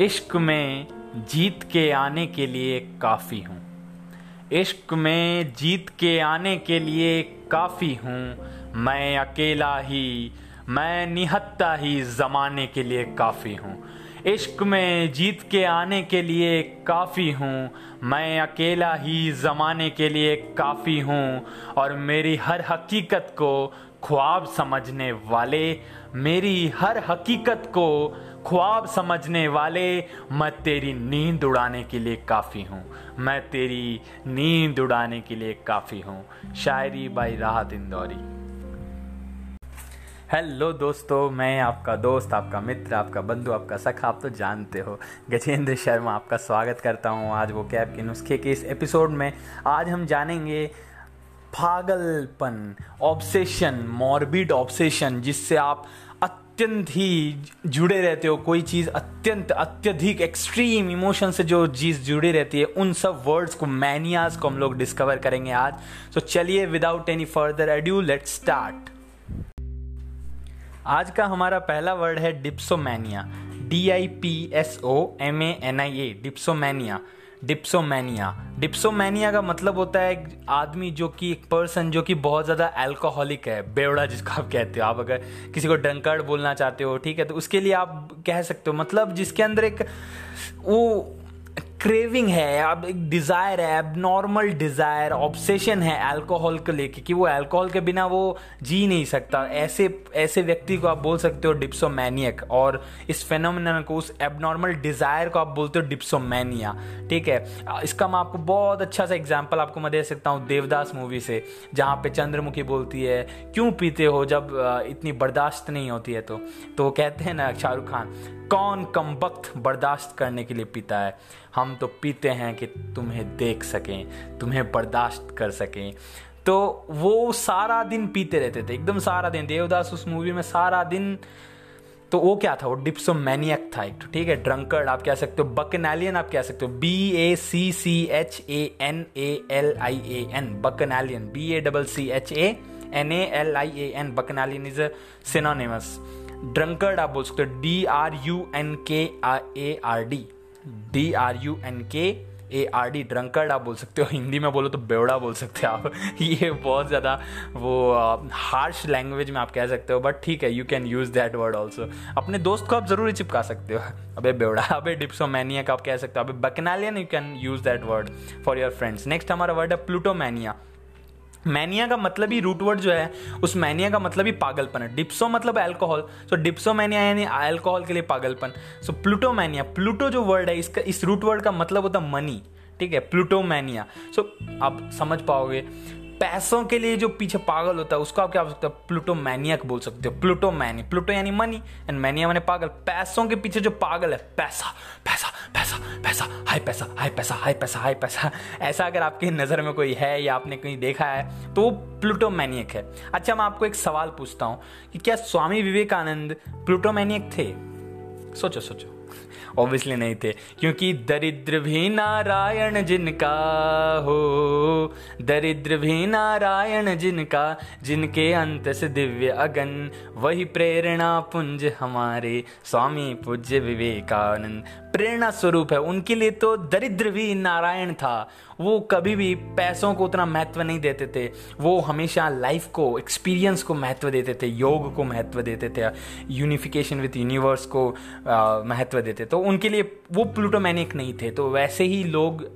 इश्क में जीत के आने के लिए काफ़ी हूँ। इश्क में जीत के आने के लिए काफ़ी हूँ। मैं अकेला ही, मैं निहत्ता ही ज़माने के लिए काफ़ी हूँ। इश्क में जीत के आने के लिए काफ़ी हूँ। मैं अकेला ही ज़माने के लिए काफ़ी हूँ। और मेरी हर हकीकत को ख्वाब समझने वाले, मेरी हर हकीकत को ख्वाब समझने वाले, मैं तेरी नींद उड़ाने के लिए काफ़ी हूँ। मैं तेरी नींद उड़ाने के लिए काफ़ी हूँ। शायरी बाई राहत इंदौरी। हेलो दोस्तों, मैं आपका दोस्त, आपका मित्र, आपका बंधु, आपका सखा, आप तो जानते हो। गजेंद्र शर्मा आपका स्वागत करता हूँ आज वो कैब के नुस्खे के इस एपिसोड में। आज हम जानेंगे पागलपन ऑब्सेशन मॉर्बिड ऑब्सेशन जिससे आप अत्यंत ही जुड़े रहते हो, कोई चीज़ अत्यंत, अत्यधिक एक्सट्रीम इमोशन से जो चीज़ जुड़ी रहती है, उन सब वर्ड्स को मैनियाज को हम लोग डिस्कवर करेंगे आज। तो चलिए without any further adieu let start आज का हमारा पहला वर्ड है dipsomania D I P S O M A N I A dipsomania dipsomania. Dipsomania का मतलब होता है एक आदमी जो कि, एक पर्सन जो कि बहुत ज़्यादा अल्कोहलिक है, बेवड़ा जिसको आप कहते हो। आप अगर किसी को डंकर्ड बोलना चाहते हो, ठीक है तो उसके लिए आप कह सकते हो। मतलब जिसके अंदर एक, वो क्रेविंग है, अब एक डिज़ायर है अब नॉर्मल डिज़ायर ऑब्सेशन है अल्कोहल को लेके कि वो अल्कोहल के बिना वो जी नहीं सकता। ऐसे ऐसे व्यक्ति को आप बोल सकते हो डिप्सोमैनियक और इस फेनोमिन को, उस एबनॉर्मल डिज़ायर को आप बोलते हो डिप्सोमैनिया ठीक है? इसका मैं आपको बहुत अच्छा सा एग्ज़ाम्पल आपको मैं दे सकता हूँ देवदास मूवी से, जहाँ पे चंद्रमुखी बोलती है, क्यों पीते हो जब इतनी बर्दाश्त नहीं होती है? तो तो कहते हैं ना शाहरुख खान, कौन कम वक्त बर्दाश्त करने के लिए पीता है? हम तो पीते हैं कि तुम्हें देख सकें, तुम्हें बर्दाश्त कर सकें। तो वो सारा दिन पीते रहते थे, एकदम सारा दिन। देवदास उस मूवी में सारा दिन तो वो क्या था? वो डिप्सोमैनियक था एक ठीक है? ड्रंकर्ड, आप कह सकते हो। बकनैलियन, आप कह सकते हो। B A C C H A N A L I A N bacchanalian. B A double C H A N A L I A N bacchanalian is a drunkard आप बोल सकते हो। D R U N K A R D D R U N K A R D drunkard आप बोल सकते हो, हिंदी में बोलो तो बेवड़ा बोल सकते हो आप। ये बहुत ज़्यादा वो हार्श लैंग्वेज में आप कह सकते हो बट ठीक है you can use that word also अपने दोस्त को आप ज़रूर चिपका सकते हो। अबे बेवड़ा, अबे डिप्सोमैनिया का आप कह सकते हो, अबे bacchanalian you can use that word for your friends next हमारा वर्ड है प्लूटोमैनिया। मैनिया का मतलब ही रूट वर्ड जो है, उस मैनिया का मतलब ही पागलपन है। डिप्सो मतलब अल्कोहल सो डिप्सो मैनिया यानी अल्कोहल के लिए पागलपन। सो प्लूटो मैनिया, प्लूटो जो वर्ड है, इसका, इस रूट वर्ड का मतलब होता है मनी ठीक है? Pluto mania. सो आप समझ पाओगे। पैसों के लिए जो पीछे पागल होता है, उसको आप क्या बोल सकते हो? प्लूटो मैनियक बोल सकते हो। प्लूटो मैनी प्लूटो यानी मनी एंड मैनिया मैंने पागल। पैसों के पीछे जो पागल है, पैसा पैसा पैसा पैसा हाई पैसा हाई पैसा हाई पैसा हाई पैसा। ऐसा अगर आपकी नज़र में कोई है या आपने कहीं देखा है तो वो प्लूटो मैनियक है। अच्छा मैं आपको एक सवाल पूछता हूँ कि क्या स्वामी विवेकानंद प्लूटो मैनियक थे? सोचो सोचो। ऑब्वियसली नहीं थे। क्योंकि दरिद्र भी नारायण जिनका हो, दरिद्र भी नारायण जिनका, जिनके अंत से दिव्य अगन, वही प्रेरणा पुंज हमारे, स्वामी पूज्य विवेकानंद। प्रेरणा स्वरूप है। उनके लिए तो दरिद्र भी नारायण था। वो कभी भी पैसों को उतना महत्व नहीं देते थे। वो हमेशा लाइफ को एक्सपीरियंस को महत्व देते थे, योग को महत्व देते थे यूनिफिकेशन विथ यूनिवर्स को महत्व देते। तो उनके लिए वो प्लूटोमैनिक नहीं थे। तो वैसे ही लोग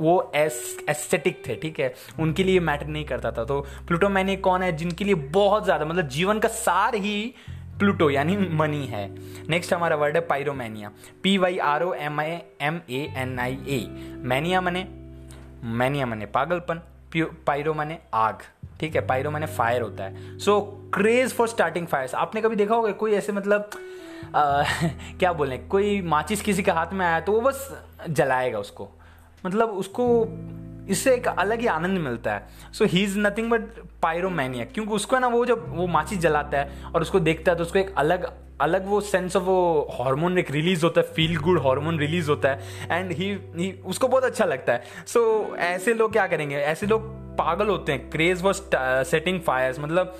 वो एस एस्थेटिक थे, ठीक है? उनके लिए मैटर नहीं करता था। तो प्लूटोमैनिक कौन है? जिनके लिए बहुत ज़्यादा मतलब जीवन का सार ही प्लूटो यानी मनी है। नेक्स्ट हमारा वर्ड है pyromania P Y R O M I M A N I A mania मने मैनिया मने पागलपन पायरो मने आग। ठीक है पायरो मने फायर होता है। So craze for starting fire आपने कभी देखा होगा कोई ऐसे मतलब आ, क्या बोले कोई माचिस किसी के हाथ में आया तो वो बस जलाएगा उसको। मतलब उसको इससे एक अलग ही आनंद मिलता है। So he is nothing but pyromania क्योंकि उसको है ना वो जब वो माचिस जलाता है और उसको देखता है तो उसको एक अलग अलग वो सेंस ऑफ़ वो हार्मोन एक रिलीज़ होता है फील गुड हार्मोन रिलीज़ होता है। एंड ही उसको बहुत अच्छा लगता है। सो so, ऐसे लोग क्या करेंगे? ऐसे लोग पागल होते हैं। क्रेज फॉर सेटिंग फायर्स मतलब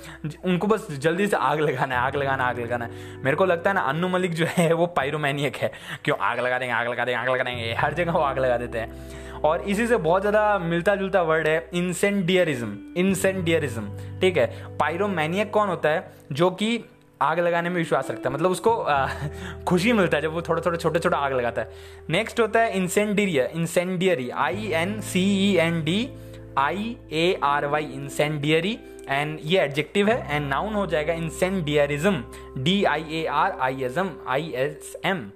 उनको बस जल्दी से आग लगाना है आग लगाना आग लगाना है। मेरे को लगता है ना अन्नू मलिक जो है वो पायरोमैनियक है। क्यों? आग लगा देंगे आग लगा देंगे आग लगा देंगे। हर जगह वो आग लगा देते हैं। और इसी से बहुत ज़्यादा मिलता जुलता वर्ड है इंसेंडियरिज्म इंसेंडियरिज्म ठीक है? पायरोमैनियक कौन होता है? जो कि आग लगाने में विश्वास रखता है। मतलब उसको आ, खुशी मिलता है जब वो थोड़ा थोड़ा छोटे छोटा आग लगाता है। नेक्स्ट होता है incendiaria incendiary I N C E N D I A R Y incendiary and ये एडजेक्टिव है एंड नाउन हो जाएगा incendiarism D I A R I S M I S M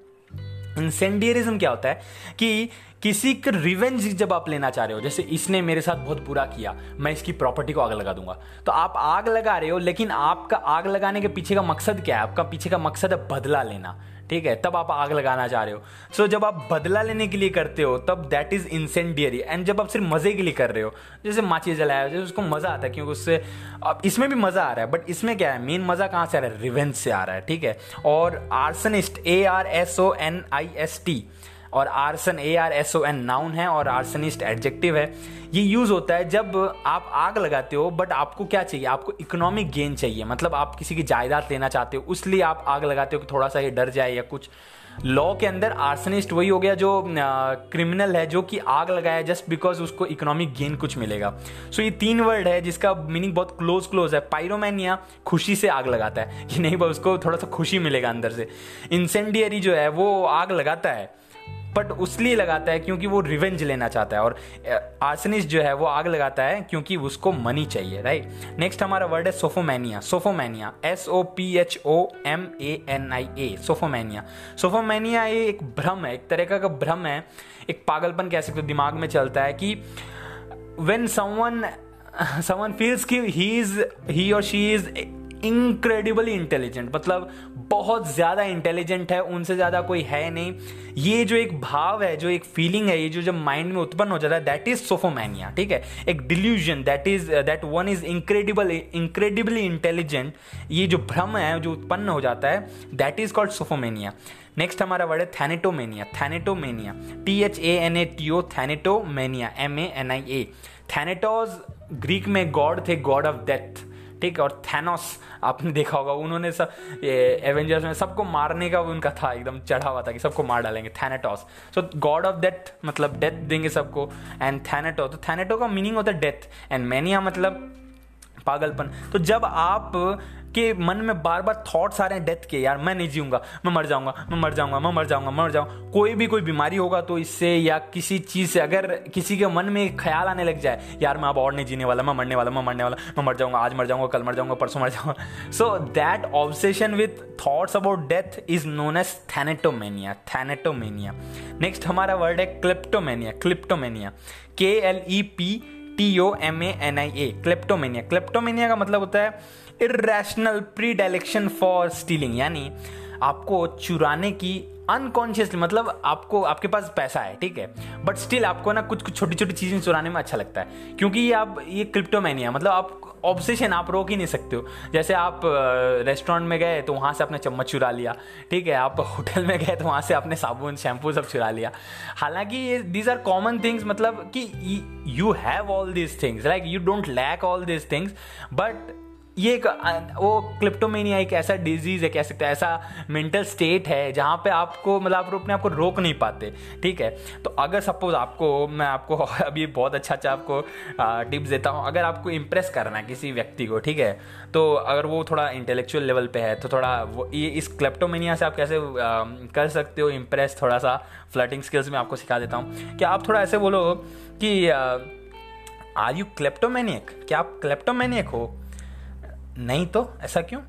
incendiarism क्या होता है? कि किसी का रिवेंज जब आप लेना चाह रहे हो, जैसे इसने मेरे साथ बहुत बुरा किया, मैं इसकी प्रॉपर्टी को आग लगा दूँगा। तो आप आग लगा रहे हो, लेकिन आपका आग लगाने के पीछे का मकसद क्या है? आपका पीछे का मकसद है बदला लेना। ठीक है तब आप आग लगाना चाह रहे हो। सो so, जब आप बदला लेने के लिए करते हो तब दैट इज़ इंसेंडियरी एंड जब आप सिर्फ़ मज़े के लिए कर रहे हो जैसे माची जलाया जैसे उसको मज़ा आता है क्योंकि उससे अब इसमें भी मज़ा आ रहा है बट इसमें क्या है मेन मज़ा कहाँ से आ रहा है? रिवेंज से आ रहा है ठीक है? और arsonist A R S O N I S T और arson A R S O N noun है और आर्सनिस्ट एडजेक्टिव है। ये यूज़ होता है जब आप आग लगाते हो बट आपको क्या चाहिए? आपको इकोनॉमिक गेन चाहिए। मतलब आप किसी की जायदाद लेना चाहते हो उसलिए आप आग लगाते हो कि थोड़ा सा ये डर जाए या कुछ। लॉ के अंदर आर्सनिस्ट वही हो गया जो क्रिमिनल है जो कि आग लगाया जस्ट बिकॉज़ उसको इकोनॉमिक गेन कुछ मिलेगा। सो so, ये तीन वर्ड है जिसका मीनिंग बहुत क्लोज क्लोज है। पायरोमैनिया खुशी से आग लगाता है। कि नहीं उसको थोड़ा सा खुशी मिलेगा अंदर से। इंसेंडियरी जो है वो आग लगाता है। बट उसलिए लगाता है क्योंकि वो रिवेंज लेना चाहता है और आर्सनिस्ट जो है वो आग लगाता है क्योंकि उसको मनी चाहिए राइट नेक्स्ट हमारा वर्ड है sophomania. Sophomania S O P H O M A N I A sophomania. Sophomania एक भ्रम है, एक तरह का भ्रम है, एक पागलपन कह सकते हो, दिमाग में चलता है कि वेन समवन समवन फील्स कि ही इज़ ही और शी इज़ इनक्रेडिबली इंटेलिजेंट मतलब बहुत ज़्यादा इंटेलिजेंट है, उनसे ज़्यादा कोई है नहीं। ये जो एक भाव है, जो एक फीलिंग है, ये जो जब माइंड में उत्पन्न हो जाता है दैट इज़ सोफोमैनिया ठीक है? एक delusion that is that one is incredible incredibly intelligent ये जो भ्रम है, जो उत्पन्न हो जाता है that is called sophomania next हमारा वर्ड है thanatomania thanatomania T H A N A T O thanatomania M A N I A thanatos Greek में गॉड थे गॉड ऑफ़ डेथ ठीक है और थैनोस आपने देखा होगा, उन्होंने सब एवेंजर्स में सबको मारने का उनका था, एकदम चढ़ा हुआ था कि सबको मार डालेंगे thanatos so god of death मतलब डेथ देंगे सबको एंड थैनेटो तो थैनेटो का मीनिंग होता है डेथ एंड मैनिया मतलब पागलपन. तो जब आप के मन में बार बार थॉट्स आ रहे हैं डेथ के, यार, मैं नहीं जीऊँगा, मैं मर जाऊँगा, मैं मर जाऊँगा, मैं मर जाऊँगा मर जाऊँगा। कोई भी कोई बीमारी होगा तो इससे या किसी चीज़ से अगर किसी के मन में ख्याल आने लग जाए, यार, मैं अब और नहीं जीने वाला, मैं मरने वाला, मैं मरने वाला, मैं मर जाऊँगा, आज मर जाऊँगा, कल मर जाऊँगा, परसों मर जाऊँगा। So that obsession with thoughts about death is known as thanatomania thanatomania next हमारा वर्ड है kleptomania kleptomania K L E P T O M A N I A kleptomania kleptomania का मतलब होता है irrational predilection for stealing यानी आपको चुराने की अनकॉन्शियसली मतलब आपको, आपके पास पैसा है, ठीक है? बट स्टिल आपको ना कुछ कुछ छोटी छोटी चीज़ें चुराने में अच्छा लगता है। क्योंकि ये आप, ये क्रिप्टोमैनिया मतलब आप ऑब्सेशन आप रोक ही नहीं सकते हो। जैसे आप रेस्टोरेंट में गए तो वहाँ से आपने चम्मच चुरा लिया, ठीक है? आप होटल में गए तो वहाँ से आपने साबुन शैम्पू सब चुरा लिया। हालाँकि ये दीज आर कॉमन थिंग्स मतलब कि you have all these things like you don't lack all these things but ये एक वो क्लिप्टोमेनिया एक ऐसा डिज़ीज़ है कह सकते हैं ऐसा मेंटल स्टेट है जहाँ पे आपको मतलब आप अपने आप को रोक नहीं पाते ठीक है? तो अगर सपोज़ आपको मैं आपको अभी बहुत अच्छा अच्छा आपको टिप्स देता हूँ अगर आपको इम्प्रेस करना है किसी व्यक्ति को ठीक है? तो अगर वो थोड़ा इंटेलेक्चुअल लेवल पे है तो थोड़ा वो ये इस क्लेप्टोमेनिया से आप कैसे आ, कर सकते हो इम्प्रेस थोड़ा सा फ्लटिंग स्किल्स में आपको सिखा देता हूँ। कि आप थोड़ा ऐसे बोलो कि आर यू क्लेप्टोमेनियक क्या आप क्लेप्टोमेनियक हो? नहीं तो? ऐसा क्यों?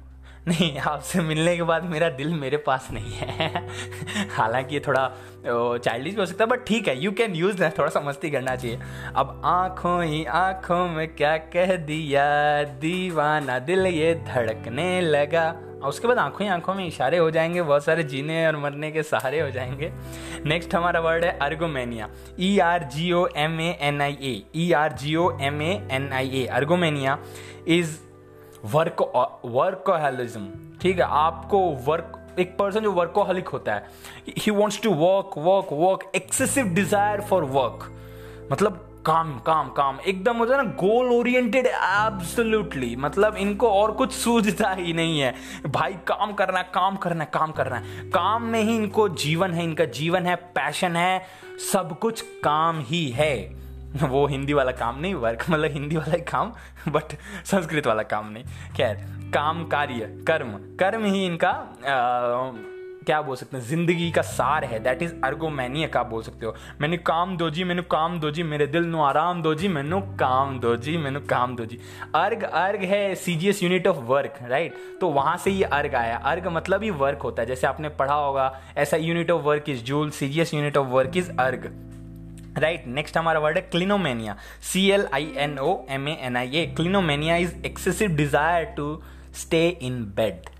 नहीं, आपसे मिलने के बाद मेरा दिल मेरे पास नहीं है। हालाँकि ये थोड़ा चाइल्डिश भी हो सकता है बट ठीक है यू कैन यूज़ दैट थोड़ा सा मस्ती करना चाहिए। अब आँखों ही आँखों में क्या कह दिया? दीवाना दिल ये धड़कने लगा। और उसके बाद आँखों ही आँखों में इशारे हो जाएँगे, बहुत सारे जीने और मरने के सहारे हो जाएँगे। नेक्स्ट हमारा वर्ड है ergomania E R G O M A N I A E R G O M A N I A ergomania is work workaholism ठीक है, आपको वर्क एक पर्सन जो वर्कोहलिक होता है he wants to work work work excessive desire for work मतलब काम काम काम. एकदम होता है ना गोल ओरिएंटेड एब्सोल्युटली मतलब इनको और कुछ सूझता ही नहीं है. भाई, काम करना है, काम करना है, काम करना है. काम में ही इनको जीवन है, इनका जीवन है पैशन है, सब कुछ काम ही है. वो हिंदी वाला काम नहीं वर्क मतलब हिंदी वाला काम बट संस्कृत वाला काम नहीं। खैर काम कार्य कर्म। कर्म ही इनका आ, क्या बोल सकते हैं ज़िंदगी का सार है। दैट इज़ अर्गोमैनियक आप बोल सकते हो। मैंने काम दो जी मैंने काम दो जी मेरे दिल नु आराम दो जी मैनू काम दो जी मैनू काम दो जी। अर्ग अर्ग है CGS unit of work right तो वहाँ से ये अर्ग आया। अर्ग मतलब ही वर्क होता है। जैसे आपने पढ़ा होगा ऐसा unit of work is joule CGS unit of work is erg. Right next हमारा वर्ड है clinomania C L I N O M A N I A clinomania is excessive desire to stay in bed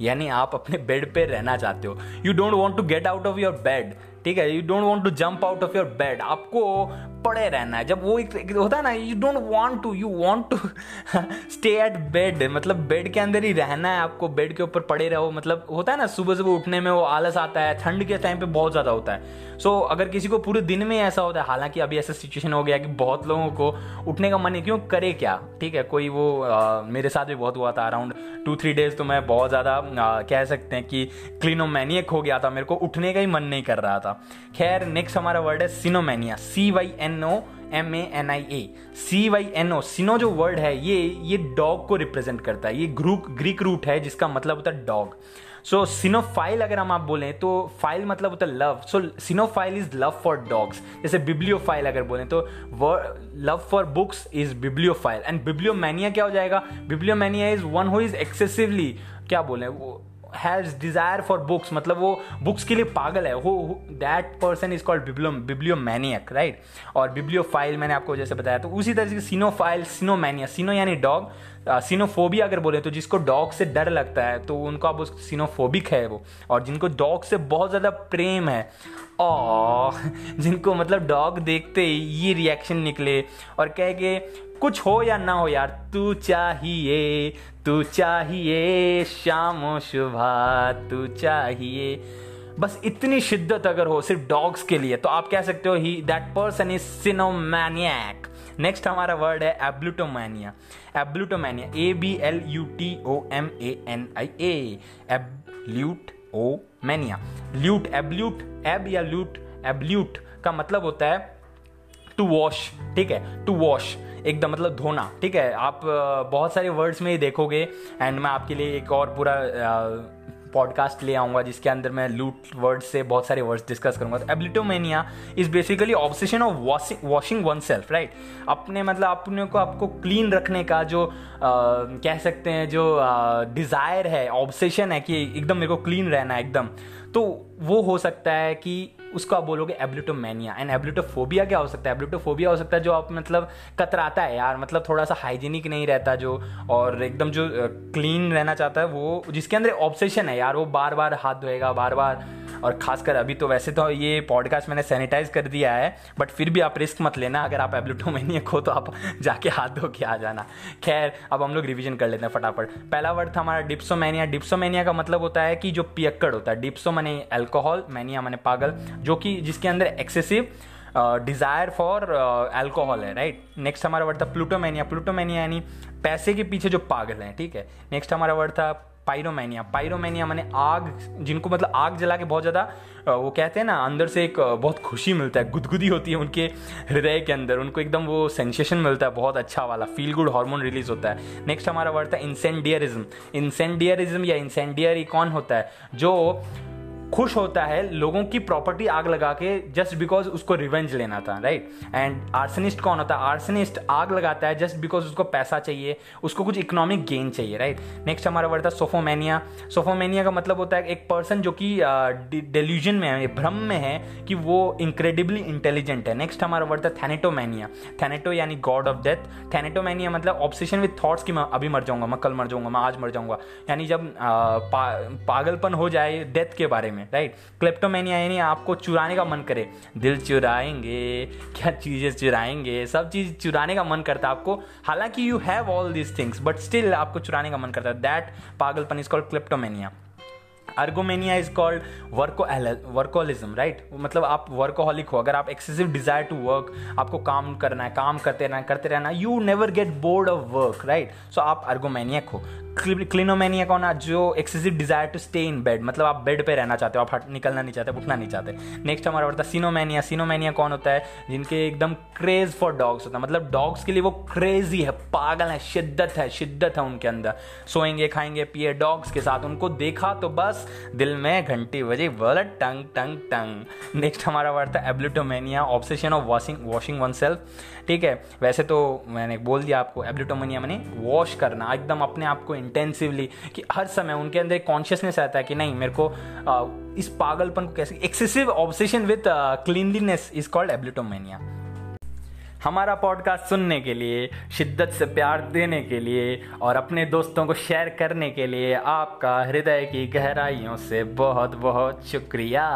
यानी आप अपने bed पे रहना चाहते हो. You don't want to get out of your bed ठीक है you don't want to jump out of your bed आपको पड़े रहना है। जब वो एक होता है ना you don't want to you want to stay at bed मतलब बेड के अंदर ही रहना है आपको बेड के ऊपर पड़े रहो। मतलब होता है ना सुबह सुबह उठने में वो आलस आता है ठंड के टाइम पे बहुत ज़्यादा होता है। सो so, अगर किसी को पूरे दिन में ऐसा होता है हालाँकि अभी ऐसा सिचुएशन हो गया कि बहुत लोगों को उठने का मन है क्यों करे क्या? ठीक है कोई वो आ, मेरे साथ भी बहुत हुआ था अराउंड टू थ्री डेज़ तो मैं बहुत ज़्यादा कह सकते हैं कि क्लिनोमैनियक हो गया था मेरे को उठने का ही मन नहीं कर रहा था। खैर नेक्स्ट हमारा वर्ड है cynomania C Y N O M A N I A C Y N O cyno जो वर्ड है, ये ये डॉग को रिप्रेजेंट करता है। ये ग्रूक ग्रीक रूट है, जिसका मतलब होता है डॉग सो सिनोफाइल अगर हम आप बोलें तो फ़ाइल मतलब होता है love so cynophile is love for dogs जैसे बिब्लियोफाइल अगर बोलें तो love for books is bibliophile and bibliomania क्या हो जाएगा? Bibliomania is one who is excessively क्या बोले, वो हैज़ डिज़ायर फॉर बुक्स मतलब वो बुक्स के लिए पागल है। वो that person is called biblio bibliomaniac right और बिब्लियोफाइल मैंने आपको जैसे बताया तो उसी तरह से सिनोफाइल सिनोमैनिया सिनो यानी डॉग सिनोफोबिया अगर बोले तो जिसको डॉग से डर लगता है तो उनको आप उस सिनोफोबिक है वो। और जिनको डॉग से बहुत ज़्यादा प्रेम है, और जिनको मतलब डॉग देखते ही ये रिएक्शन निकले और कह के, कुछ हो या ना हो यार, तू चाहिए तू चाहिए शाम शुभा, तू चाहिए। बस इतनी शिद्दत अगर हो सिर्फ़ डॉग्स के लिए तो आप कह सकते हो he that person is cynomaniac next हमारा वर्ड है ablutomania ablutomania A B L U T O M A N I A ablute o mania lute ablute ab या ल्यूट एब्ल्यूट का मतलब होता है टू वॉश ठीक है? टू वॉश एकदम मतलब धोना ठीक है? आप बहुत सारे वर्ड्स में ही देखोगे एंड मैं आपके लिए एक और पूरा पॉडकास्ट ले आऊँगा जिसके अंदर मैं लूट वर्ड से बहुत सारे वर्ड्स डिस्कस करूँगा। तो ablutomania is basically obsession of washing washing oneself right अपने मतलब अपने को आपको क्लीन रखने का जो आ, कह सकते हैं जो डिज़ायर है ऑब्सेशन है कि एकदम मेरे को क्लीन रहना है एकदम। तो वो हो सकता है कि उसको आप बोलोगे एब्लिटोमैनिया। एंड एब्लिटोफोबिया क्या हो सकता है? एब्लिटोफोबिया हो सकता है जो आप मतलब कतराता है यार मतलब थोड़ा सा हाइजीनिक नहीं रहता जो, और एकदम जो क्लीन रहना चाहता है वो, जिसके अंदर ऑब्सेशन है यार, वो बार बार हाथ धोएगा बार बार और खासकर अभी तो वैसे तो ये पॉडकास्ट मैंने सैनिटाइज कर दिया है बट फिर भी आप रिस्क मत लेना। अगर आप एब्लिटोमेनियक हो तो आप जाके हाथ धो के आ जाना। खैर, अब हम लोग रिविजन कर लेते हैं फटाफट। पहला वर्ड था हमारा डिप्सोमेनिया डिप्सोमैनिया का मतलब होता है कि जो पियक्कड़ होता है। डिप्सो मने एल्कोहल मैनिया मने पागल, जो कि जिसके अंदर एक्सेसिव डिज़ायर फॉर एल्कोहल है राइट नेक्स्ट हमारा वर्ड था प्लूटोमैनिया प्लूटोमैनिया यानी पैसे के पीछे जो पागल हैं, ठीक है? नेक्स्ट हमारा वर्ड था पायरोमैनिया पायरोमैनिया माने आग, जिनको मतलब आग जला के बहुत ज़्यादा वो कहते हैं ना, अंदर से एक बहुत खुशी मिलता है, गुदगुदी होती है उनके हृदय के अंदर, उनको एकदम वो सेंसेशन मिलता है, बहुत अच्छा वाला फील गुड हार्मोन रिलीज़ होता है। नेक्स्ट हमारा वर्ड था इंसेंडियरिज्म इंसेंडियरिज्म या इंसेंडियरी कौन होता है? जो खुश होता है लोगों की प्रॉपर्टी आग लगा के जस्ट बिकॉज़ उसको रिवेंज लेना था राइट एंड आर्सनिस्ट कौन होता है? आर्सनिस्ट आग लगाता है जस्ट बिकॉज़ उसको पैसा चाहिए उसको कुछ इकोनॉमिक गेन चाहिए राइट नेक्स्ट हमारा वर्ड था सोफोमैनिया। सोफोमैनिया का मतलब होता है एक पर्सन जो कि डेल्यूजन में है भ्रम में है कि वो इंक्रेडिबली इंटेलिजेंट है। नेक्स्ट हमारा वर्ड था थैनेटोमैनिया। थैनेटो यानी गॉड ऑफ़ डेथ थैनेटोमैनिया मतलब ऑब्सेशन विथ थॉट्स की मैं अभी मर जाऊँगा मैं कल मर जाऊँगा मैं आज मर जाऊँगा। यानी जब पा, पागलपन हो जाए डेथ के बारे में में राइट क्लेप्टोमेनिया यानी आपको चुराने का मन करे। दिल चुराएँगे, क्या चीज़ें चुराएँगे? सब चीज़ चुराने का मन करता है आपको। हालाँकि you have all these things but still आपको चुराने का मन करता है। दैट पागलपन is called kleptomania ergomania is called worko workolism right मतलब आप वर्कोहलिक हो, अगर आप एक्सेसिव डिज़ायर टू वर्क आपको काम करना है, काम करते रहना करते रहना you never get bored of work right so आप अर्गोमेनियक हो। क्लिनोमेनिया कौन है जो excessive desire to stay in bed मतलब आप बेड पे रहना चाहते हो, आप निकलना नहीं चाहते, उठना नहीं चाहते। नेक्स्ट हमारा बढ़ता है सीनोमेनिया। सीनोमेनिया कौन होता है? जिनके एकदम क्रेज फॉर डॉग्स होता है। मतलब डॉग्स के लिए वो क्रेजी है, पागल है, शिद्दत है शिद्दत है उनके अंदर। सोएँगे, खाएँगे, पिए डॉग्स के साथ। उनको देखा तो बस दिल में घंटी बजे बोला टंग टंग टंग। नेक्स्ट हमारा वर्ड था ablutomania obsession of washing washing oneself ठीक है? वैसे तो मैंने बोल दिया आपको एब्लिटोमेनिया मैंने वॉश करना एकदम अपने आप को इंटेंसिवली कि हर समय उनके अंदर कॉन्शियसनेस आता है कि नहीं मेरे को आ, इस पागलपन को कैसे excessive obsession with cleanliness is called ablutomania. हमारा पॉडकास्ट सुनने के लिए, शिद्दत से प्यार देने के लिए और अपने दोस्तों को शेयर करने के लिए आपका हृदय की गहराइयों से बहुत बहुत शुक्रिया।